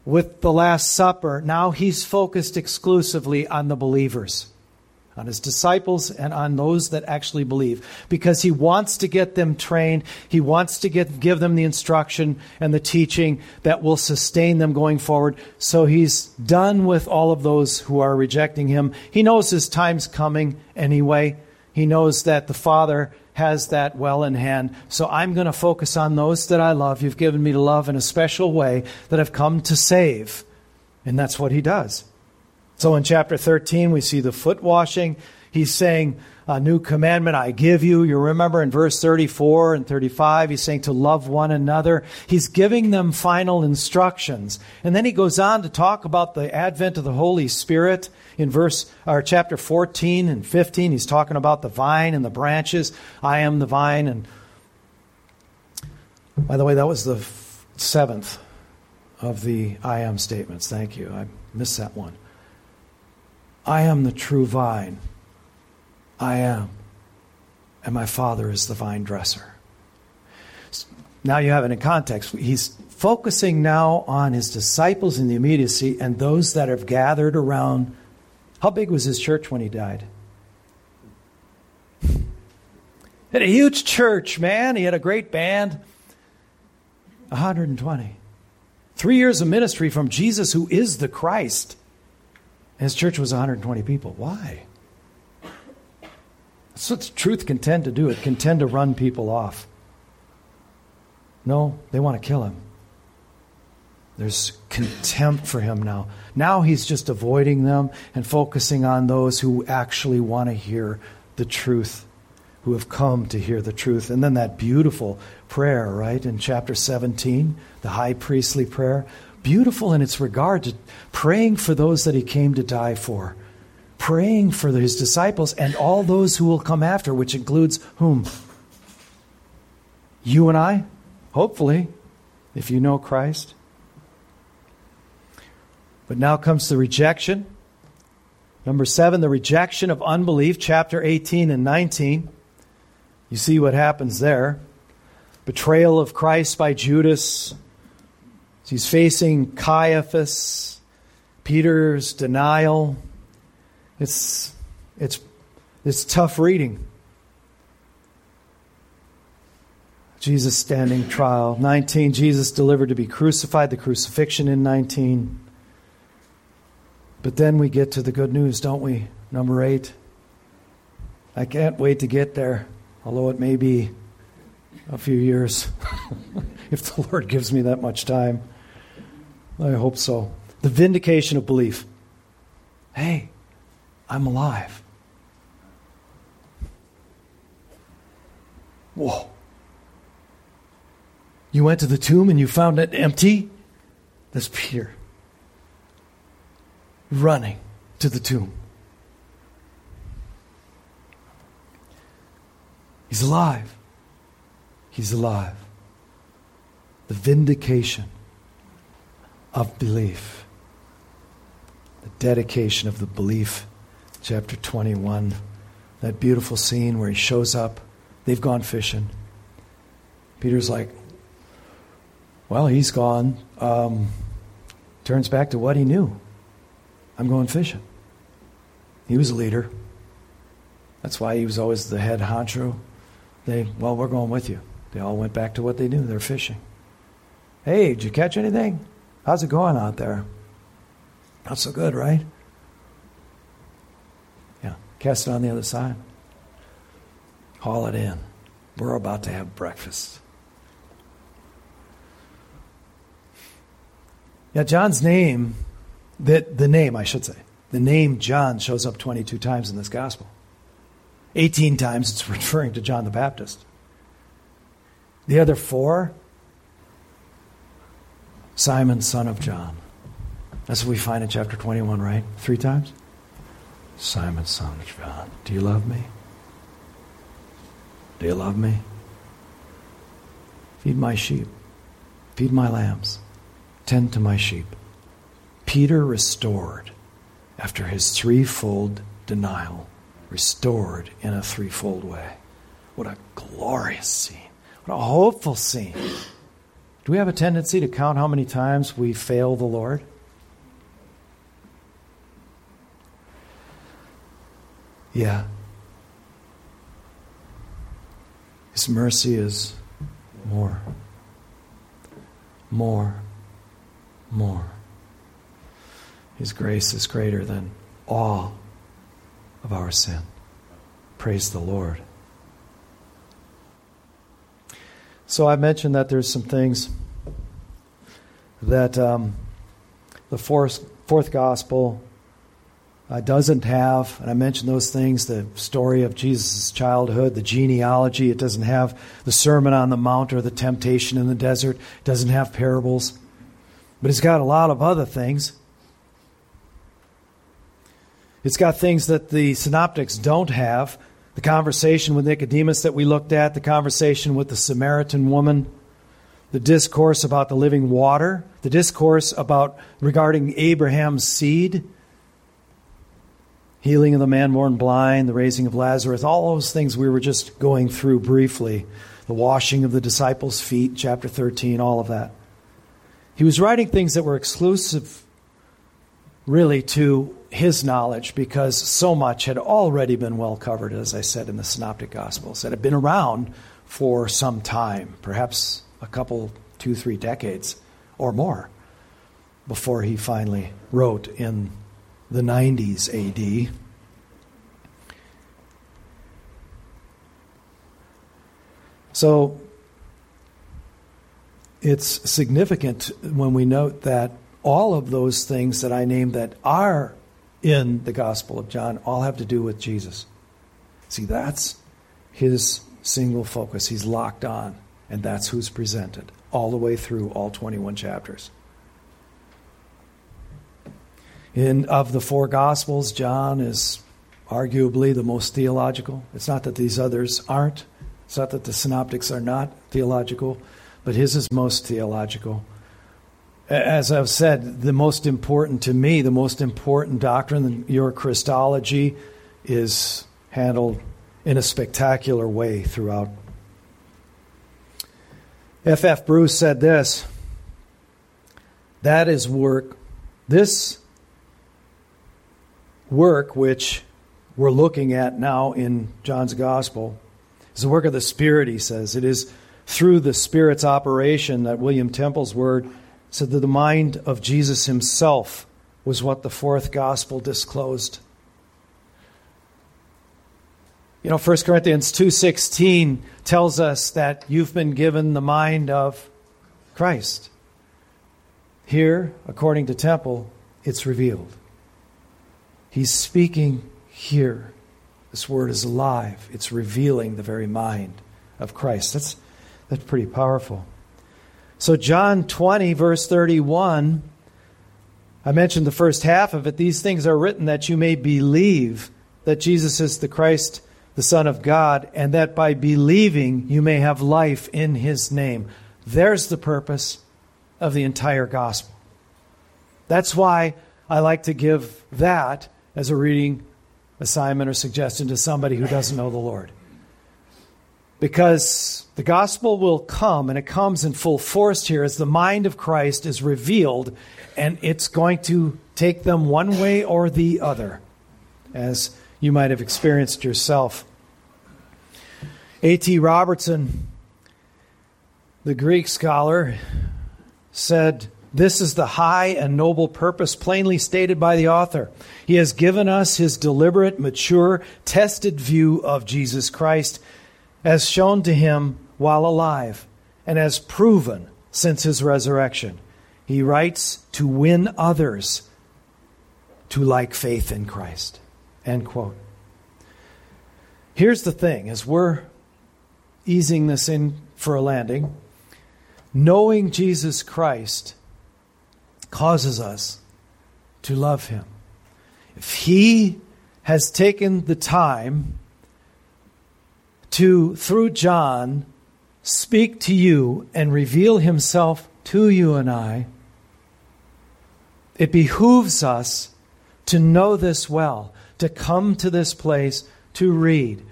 with the Last Supper. Now he's focused exclusively on the believers on his disciples and on those that actually believe. Because he wants to get them trained he wants to get give them the instruction and the teaching that will sustain them going forward. So he's done with all of those who are rejecting him. He knows his time's coming anyway. He knows that the father has that well in hand so i'm going to focus on those that i love you've given me to love in a special way that I've come to save and that's what he does so in chapter 13, we see the foot washing. He's saying, A new commandment I give you. You remember in verse 34 and 35, he's saying to love one another. He's giving them final instructions. And then he goes on to talk about the advent of the Holy Spirit. In verse or chapter 14 and 15, he's talking about the vine and the branches. I am the vine. And by the way, that was the seventh of the I am statements. Thank you. I missed that one. I am the true vine. I am. And my Father is the vine dresser. Now you have it in context. He's focusing now on his disciples in the immediacy and those that have gathered around. How big was his church when he died? He had a huge church, man. He had a great band. 120. Three years of ministry from Jesus, who is the Christ. His church was 120 people. Why? That's what truth can tend to do. It can tend to run people off. No, they want to kill him. There's contempt for him now. Now he's just avoiding them and focusing on those who actually want to hear the truth, who have come to hear the truth. And then that beautiful prayer, right, in chapter 17, the high priestly prayer beautiful in its regard to praying for those that he came to die for, praying for his disciples and all those who will come after, which includes whom? You and I, hopefully, if you know Christ. But now comes the rejection. Number seven, the rejection of unbelief, chapter 18 and 19. You see what happens there. Betrayal of Christ by Judas, He's facing Caiaphas, Peter's denial. It's, it's, it's tough reading. Jesus standing trial. 19, Jesus delivered to be crucified, the crucifixion in 19. But then we get to the good news, don't we? Number 8. I can't wait to get there, although it may be a few years if the Lord gives me that much time. I hope so. The vindication of belief. Hey, I'm alive. Whoa. You went to the tomb and you found it empty? That's Peter running to the tomb. He's alive. He's alive. The vindication of belief. The dedication of the belief. Chapter 21. That beautiful scene where he shows up. They've gone fishing. Peter's like, Well, he's gone. Um, turns back to what he knew. I'm going fishing. He was a leader. That's why he was always the head honcho. They, well, we're going with you. They all went back to what they knew. They're fishing. Hey, did you catch anything? How's it going out there? Not so good, right? Yeah, cast it on the other side. Haul it in. We're about to have breakfast. Yeah, John's name, that the name, I should say, the name John shows up 22 times in this gospel. 18 times it's referring to John the Baptist. The other four, Simon, son of John. That's what we find in chapter 21, right? Three times? Simon, son of John. Do you love me? Do you love me? Feed my sheep. Feed my lambs. Tend to my sheep. Peter restored after his threefold denial, restored in a threefold way. What a glorious scene. What a hopeful scene. Do we have a tendency to count how many times we fail the Lord? Yeah. His mercy is more, more, more. His grace is greater than all of our sin. Praise the Lord. So I mentioned that there's some things that um, the fourth, fourth gospel uh, doesn't have, and I mentioned those things the story of Jesus' childhood, the genealogy. It doesn't have the Sermon on the Mount or the temptation in the desert. It doesn't have parables. But it's got a lot of other things. It's got things that the synoptics don't have. The conversation with Nicodemus that we looked at, the conversation with the Samaritan woman, the discourse about the living water, the discourse about regarding Abraham's seed, healing of the man born blind, the raising of Lazarus, all those things we were just going through briefly. The washing of the disciples' feet, chapter 13, all of that. He was writing things that were exclusive, really, to his knowledge because so much had already been well covered, as I said, in the Synoptic Gospels that had been around for some time, perhaps a couple, two, three decades or more, before he finally wrote in the 90s AD. So it's significant when we note that all of those things that I named that are in the Gospel of John all have to do with Jesus. See, that's his single focus. He's locked on, and that's who's presented all the way through all 21 chapters. In of the four gospels, John is arguably the most theological. It's not that these others aren't. It's not that the synoptics are not theological, but his is most theological as I've said, the most important to me, the most important doctrine, your Christology, is handled in a spectacular way throughout. F. F. Bruce said this that is work, this work which we're looking at now in John's Gospel is the work of the Spirit, he says. It is through the Spirit's operation that William Temple's word said that the mind of Jesus himself was what the fourth gospel disclosed. You know, 1 Corinthians 2:16 tells us that you've been given the mind of Christ. Here, according to Temple, it's revealed. He's speaking here. This word is alive. It's revealing the very mind of Christ. That's that's pretty powerful. So, John 20, verse 31, I mentioned the first half of it. These things are written that you may believe that Jesus is the Christ, the Son of God, and that by believing you may have life in his name. There's the purpose of the entire gospel. That's why I like to give that as a reading assignment or suggestion to somebody who doesn't know the Lord. Because the gospel will come, and it comes in full force here as the mind of Christ is revealed, and it's going to take them one way or the other, as you might have experienced yourself. A.T. Robertson, the Greek scholar, said, This is the high and noble purpose plainly stated by the author. He has given us his deliberate, mature, tested view of Jesus Christ as shown to him while alive and as proven since his resurrection. He writes to win others to like faith in Christ. End quote. Here's the thing as we're easing this in for a landing, knowing Jesus Christ causes us to love him. If he has taken the time to, through John, speak to you and reveal himself to you and I, it behooves us to know this well, to come to this place to read,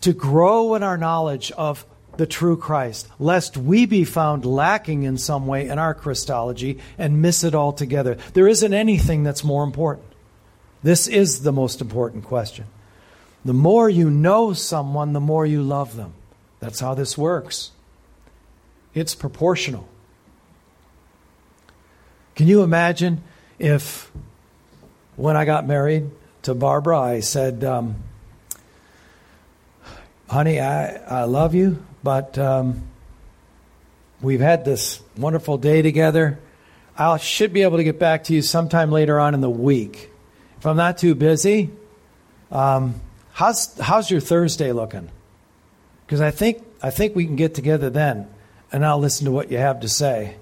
to grow in our knowledge of the true Christ, lest we be found lacking in some way in our Christology and miss it altogether. There isn't anything that's more important. This is the most important question. The more you know someone, the more you love them. That's how this works. It's proportional. Can you imagine if, when I got married to Barbara, I said, um, honey, I, I love you, but um, we've had this wonderful day together. I should be able to get back to you sometime later on in the week. If I'm not too busy, um, how's, how's your Thursday looking? Because I think, I think we can get together then, and I'll listen to what you have to say.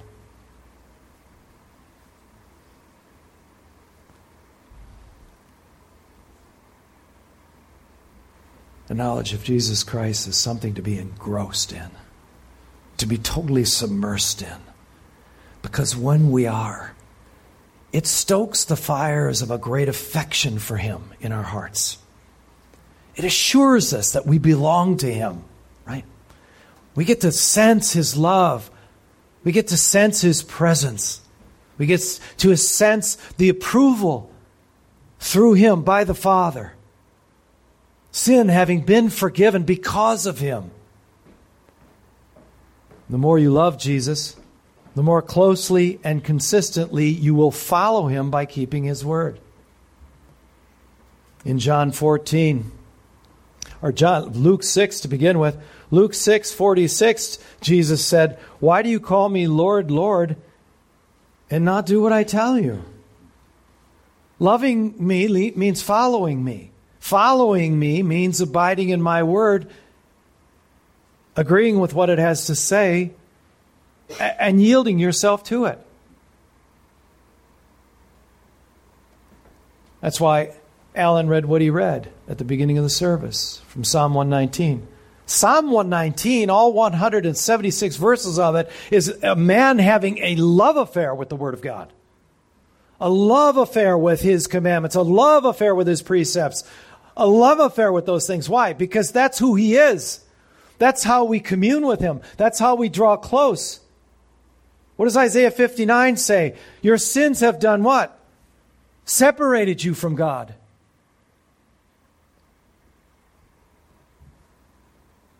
The knowledge of Jesus Christ is something to be engrossed in, to be totally submersed in. Because when we are, it stokes the fires of a great affection for Him in our hearts. It assures us that we belong to Him, right? We get to sense His love. We get to sense His presence. We get to sense the approval through Him by the Father sin having been forgiven because of him. The more you love Jesus, the more closely and consistently you will follow him by keeping his word. In John 14, or John Luke 6 to begin with, Luke 6 46, Jesus said, Why do you call me Lord, Lord, and not do what I tell you? Loving me means following me. Following me means abiding in my word, agreeing with what it has to say, and yielding yourself to it. That's why Alan read what he read at the beginning of the service from Psalm 119. Psalm 119, all 176 verses of it, is a man having a love affair with the Word of God. A love affair with His commandments, a love affair with His precepts, a love affair with those things. Why? Because that's who He is. That's how we commune with Him. That's how we draw close. What does Isaiah 59 say? Your sins have done what? Separated you from God.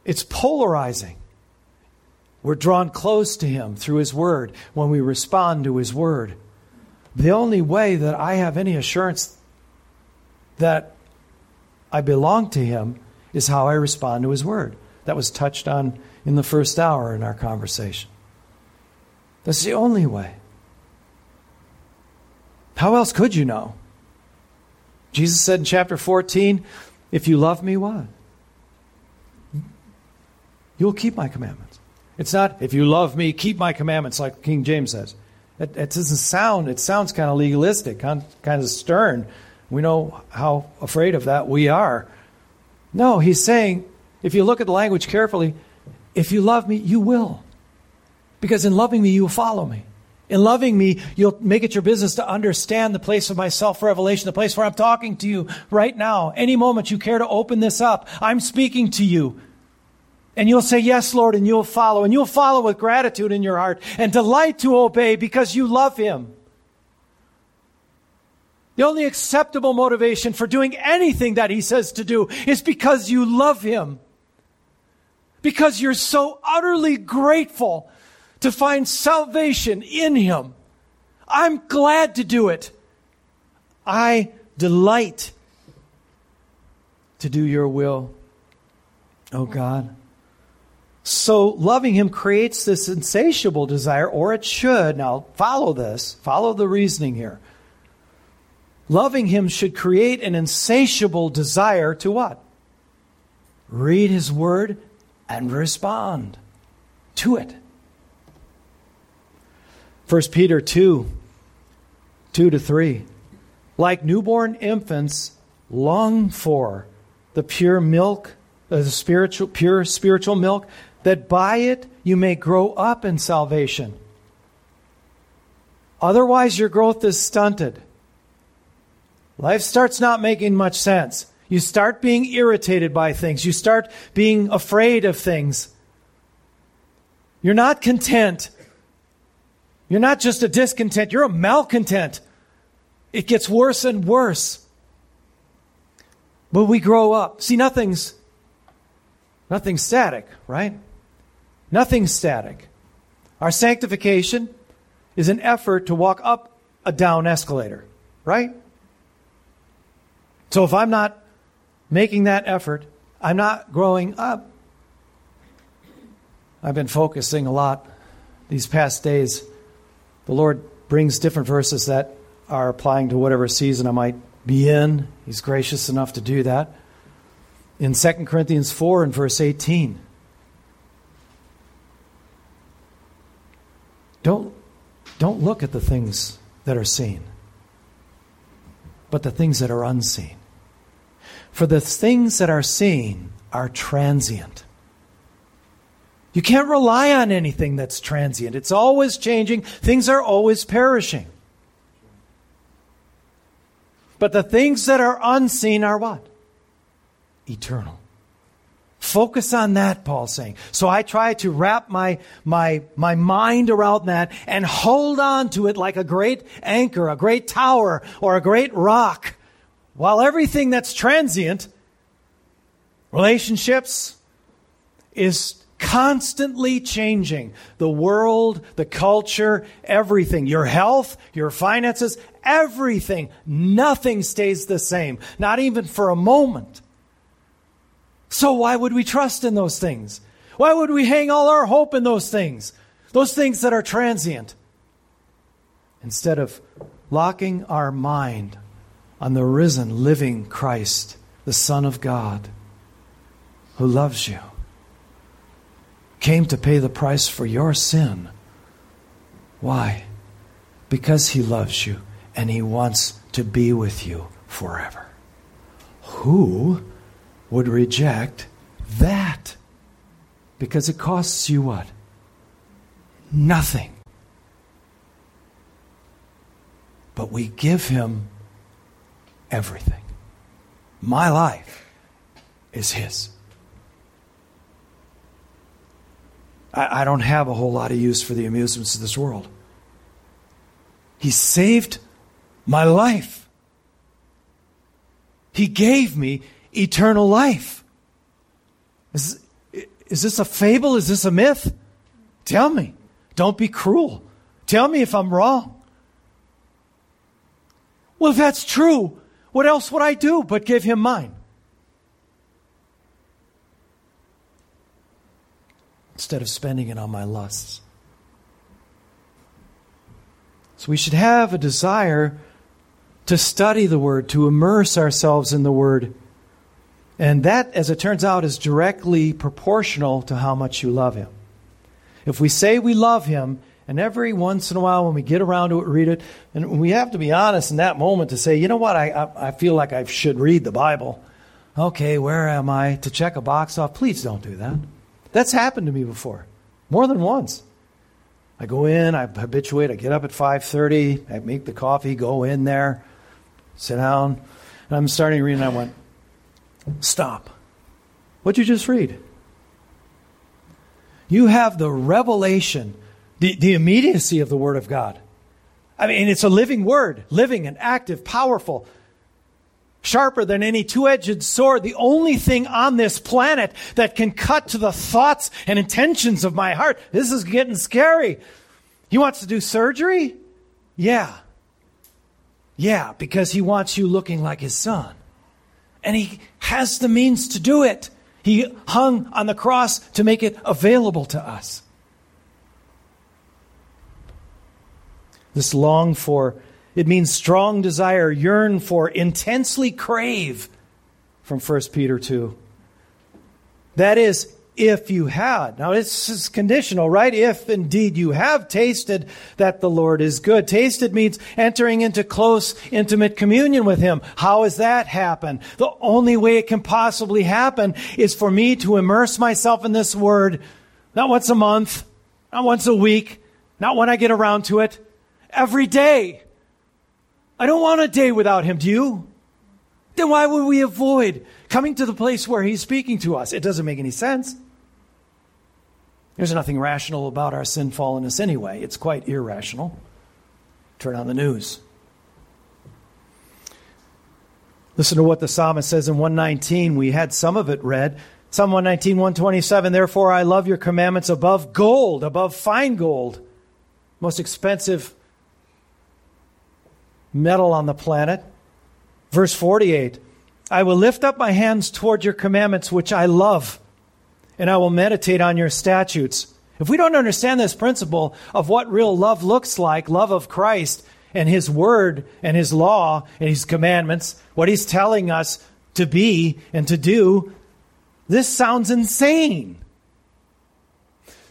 It's polarizing. We're drawn close to Him through His Word when we respond to His Word. The only way that I have any assurance that I belong to Him is how I respond to His Word. That was touched on in the first hour in our conversation. That's the only way. How else could you know? Jesus said in chapter 14, If you love me, what? You'll keep my commandments. It's not, if you love me, keep my commandments, like King James says. It, it doesn't sound, it sounds kind of legalistic, kind, kind of stern. We know how afraid of that we are. No, he's saying, if you look at the language carefully, if you love me, you will. Because in loving me, you will follow me. In loving me, you'll make it your business to understand the place of my self revelation, the place where I'm talking to you right now. Any moment you care to open this up, I'm speaking to you. And you'll say, Yes, Lord, and you'll follow. And you'll follow with gratitude in your heart and delight to obey because you love Him. The only acceptable motivation for doing anything that He says to do is because you love Him. Because you're so utterly grateful to find salvation in Him. I'm glad to do it. I delight to do your will, oh God. So loving him creates this insatiable desire, or it should. Now, follow this, follow the reasoning here. Loving him should create an insatiable desire to what? Read his word and respond to it. 1 Peter 2 2 to 3. Like newborn infants, long for the pure milk, uh, the spiritual, pure spiritual milk, that by it you may grow up in salvation. Otherwise, your growth is stunted. Life starts not making much sense. You start being irritated by things. You start being afraid of things. You're not content. You're not just a discontent, you're a malcontent. It gets worse and worse. But we grow up. See, nothing's nothing's static, right? Nothing's static. Our sanctification is an effort to walk up a down escalator, right? So if I'm not making that effort, I'm not growing up. I've been focusing a lot these past days. The Lord brings different verses that are applying to whatever season I might be in. He's gracious enough to do that. In 2 Corinthians 4 and verse 18, don't, don't look at the things that are seen, but the things that are unseen. For the things that are seen are transient. You can't rely on anything that's transient. It's always changing, things are always perishing. But the things that are unseen are what? Eternal. Focus on that, Paul's saying. So I try to wrap my, my, my mind around that and hold on to it like a great anchor, a great tower, or a great rock. While everything that's transient, relationships, is constantly changing. The world, the culture, everything. Your health, your finances, everything. Nothing stays the same, not even for a moment. So why would we trust in those things? Why would we hang all our hope in those things? Those things that are transient. Instead of locking our mind on the risen, living Christ, the Son of God, who loves you came to pay the price for your sin. Why? Because he loves you and he wants to be with you forever. Who would reject that? Because it costs you what? Nothing. But we give him everything. My life is his. I, I don't have a whole lot of use for the amusements of this world. He saved my life. He gave me eternal life. Is, is this a fable? Is this a myth? Tell me. Don't be cruel. Tell me if I'm wrong. Well, if that's true, what else would I do but give him mine? instead of spending it on my lusts. So we should have a desire to study the Word, to immerse ourselves in the Word. And that, as it turns out, is directly proportional to how much you love Him. If we say we love Him, and every once in a while when we get around to it, read it, and we have to be honest in that moment to say, you know what, I, I, I feel like I should read the Bible. Okay, where am I? To check a box off. Please don't do that. That's happened to me before, more than once. I go in, I habituate, I get up at 5.30, I make the coffee, go in there, sit down, and I'm starting to read, and I went, stop. What'd you just read? You have the revelation, the, the immediacy of the Word of God. I mean, it's a living Word, living and active, powerful, sharper than any two edged sword, the only thing on this planet that can cut to the thoughts and intentions of my heart. This is getting scary. He wants to do surgery? Yeah. Yeah, because he wants you looking like his son. And he has the means to do it. He hung on the cross to make it available to us. This long for, it means strong desire, yearn for, intensely crave from 1 Peter 2. That is, if you had. Now, this is conditional, right? If indeed you have tasted that the Lord is good. Tasted means entering into close, intimate communion with Him. How has that happened? The only way it can possibly happen is for me to immerse myself in this Word, not once a month, not once a week, not when I get around to it, every day. I don't want a day without Him, do you? Then why would we avoid coming to the place where He's speaking to us? It doesn't make any sense. There's nothing rational about our sin fallenness anyway. It's quite irrational. Turn on the news. Listen to what the psalmist says in 119. We had some of it read. Psalm 119, 127. Therefore, I love your commandments above gold, above fine gold, most expensive metal on the planet. Verse 48. I will lift up my hands toward your commandments, which I love and I will meditate on your statutes. If we don't understand this principle of what real love looks like, love of Christ and His Word and His law and His commandments, what He's telling us to be and to do, this sounds insane.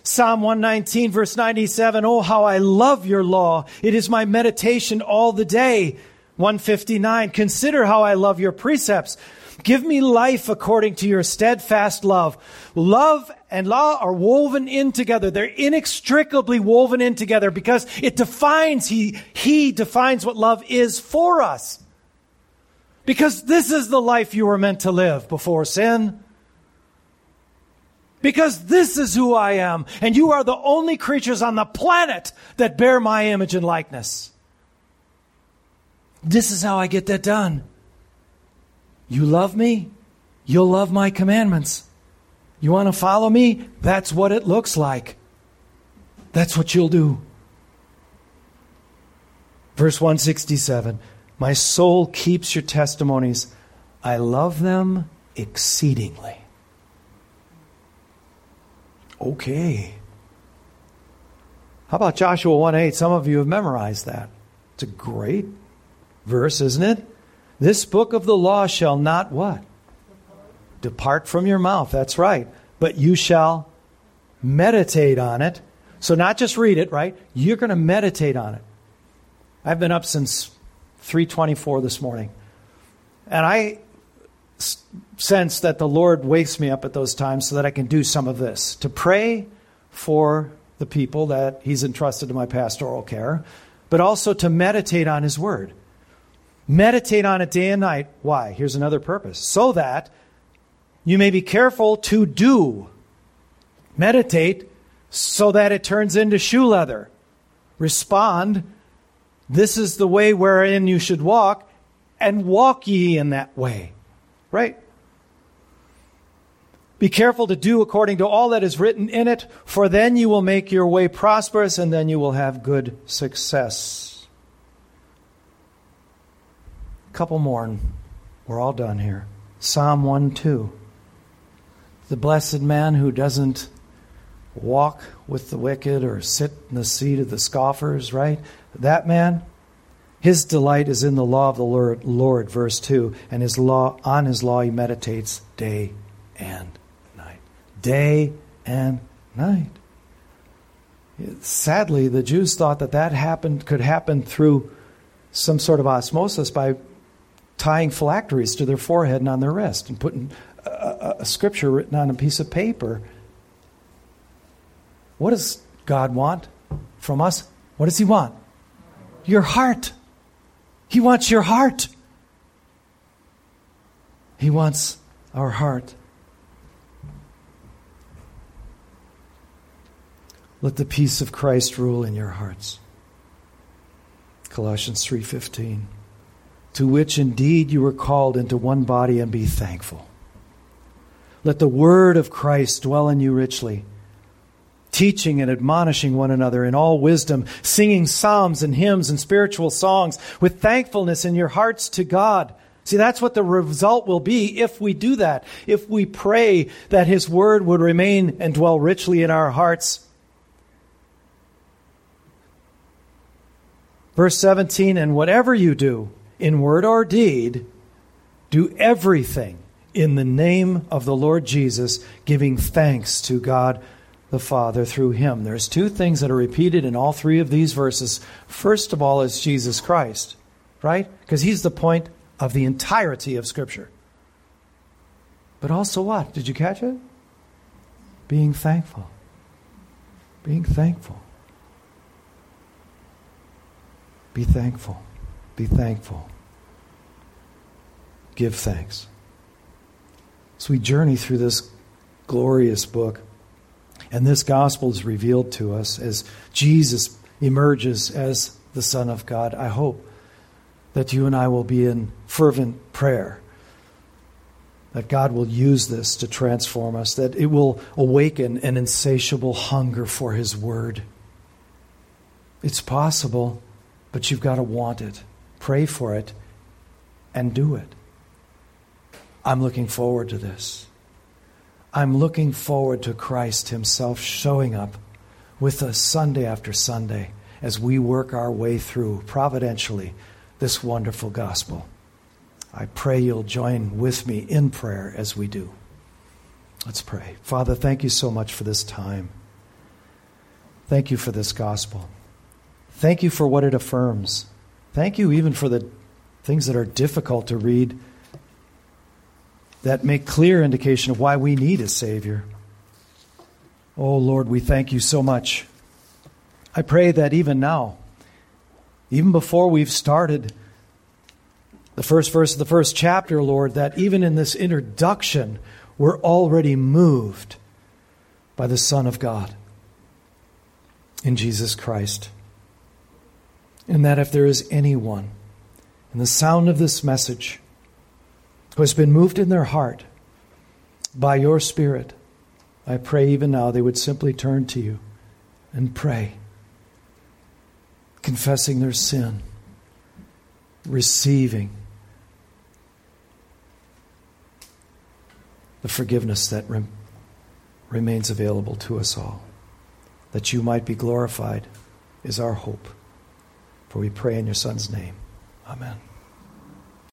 Psalm 119, verse 97 Oh, how I love your law! It is my meditation all the day. 159 Consider how I love your precepts. Give me life according to your steadfast love. Love and law are woven in together. They're inextricably woven in together because it defines, he, he defines what love is for us. Because this is the life you were meant to live before sin. Because this is who I am, and you are the only creatures on the planet that bear my image and likeness. This is how I get that done. You love me? You'll love my commandments. You want to follow me? That's what it looks like. That's what you'll do. Verse 167 My soul keeps your testimonies. I love them exceedingly. Okay. How about Joshua 1 8? Some of you have memorized that. It's a great verse, isn't it? This book of the law shall not what? Depart from your mouth. That's right. But you shall meditate on it. So not just read it, right? You're going to meditate on it. I've been up since 3:24 this morning. And I sense that the Lord wakes me up at those times so that I can do some of this. To pray for the people that he's entrusted to my pastoral care, but also to meditate on his word. Meditate on it day and night. Why? Here's another purpose. So that you may be careful to do. Meditate so that it turns into shoe leather. Respond. This is the way wherein you should walk, and walk ye in that way. Right? Be careful to do according to all that is written in it, for then you will make your way prosperous, and then you will have good success couple more and we're all done here. Psalm 1 2. The blessed man who doesn't walk with the wicked or sit in the seat of the scoffers, right? That man, his delight is in the law of the Lord, Lord, verse 2, and his law on his law he meditates day and night. Day and night. Sadly, the Jews thought that that happened could happen through some sort of osmosis by tying phylacteries to their forehead and on their wrist and putting a, a, scripture written on a piece of paper. What does God want from us? What does He want? Your heart. He wants your heart. He wants our heart. Let the peace of Christ rule in your hearts. Colossians 3:15 To which indeed you were called into one body and be thankful. Let the word of Christ dwell in you richly teaching and admonishing one another in all wisdom, singing psalms and hymns and spiritual songs with thankfulness in your hearts to God. See, that's what the result will be if we do that. If we pray that His Word would remain and dwell richly in our hearts. Verse 17, and whatever you do, in word or deed, do everything in the name of the Lord Jesus, giving thanks to God the Father through him. There's two things that are repeated in all three of these verses. First of all is Jesus Christ, right? Because he's the point of the entirety of Scripture. But also what? Did you catch it? Being thankful. Being thankful. Be thankful. Be thankful. Give thanks. As we journey through this glorious book, and this gospel is revealed to us as Jesus emerges as the Son of God. I hope that you and I will be in fervent prayer, that God will use this to transform us, that it will awaken an insatiable hunger for His Word. It's possible, but you've got to want it. Pray for it and do it. I'm looking forward to this. I'm looking forward to Christ Himself showing up with us Sunday after Sunday as we work our way through providentially this wonderful gospel. I pray you'll join with me in prayer as we do. Let's pray. Father, thank you so much for this time. Thank you for this gospel. Thank you for what it affirms. Thank you even for the things that are difficult to read that make clear indication of why we need a Savior. Oh Lord, we thank you so much. I pray that even now, even before we've started the first verse of the first chapter, Lord, that even in this introduction, we're already moved by the Son of God in Jesus Christ. And that if there is anyone in the sound of this message who has been moved in their heart by your Spirit, I pray even now they would simply turn to you and pray, confessing their sin, receiving the forgiveness that rem- remains available to us all. That you might be glorified is our hope. For we pray in your Son's name. Amen.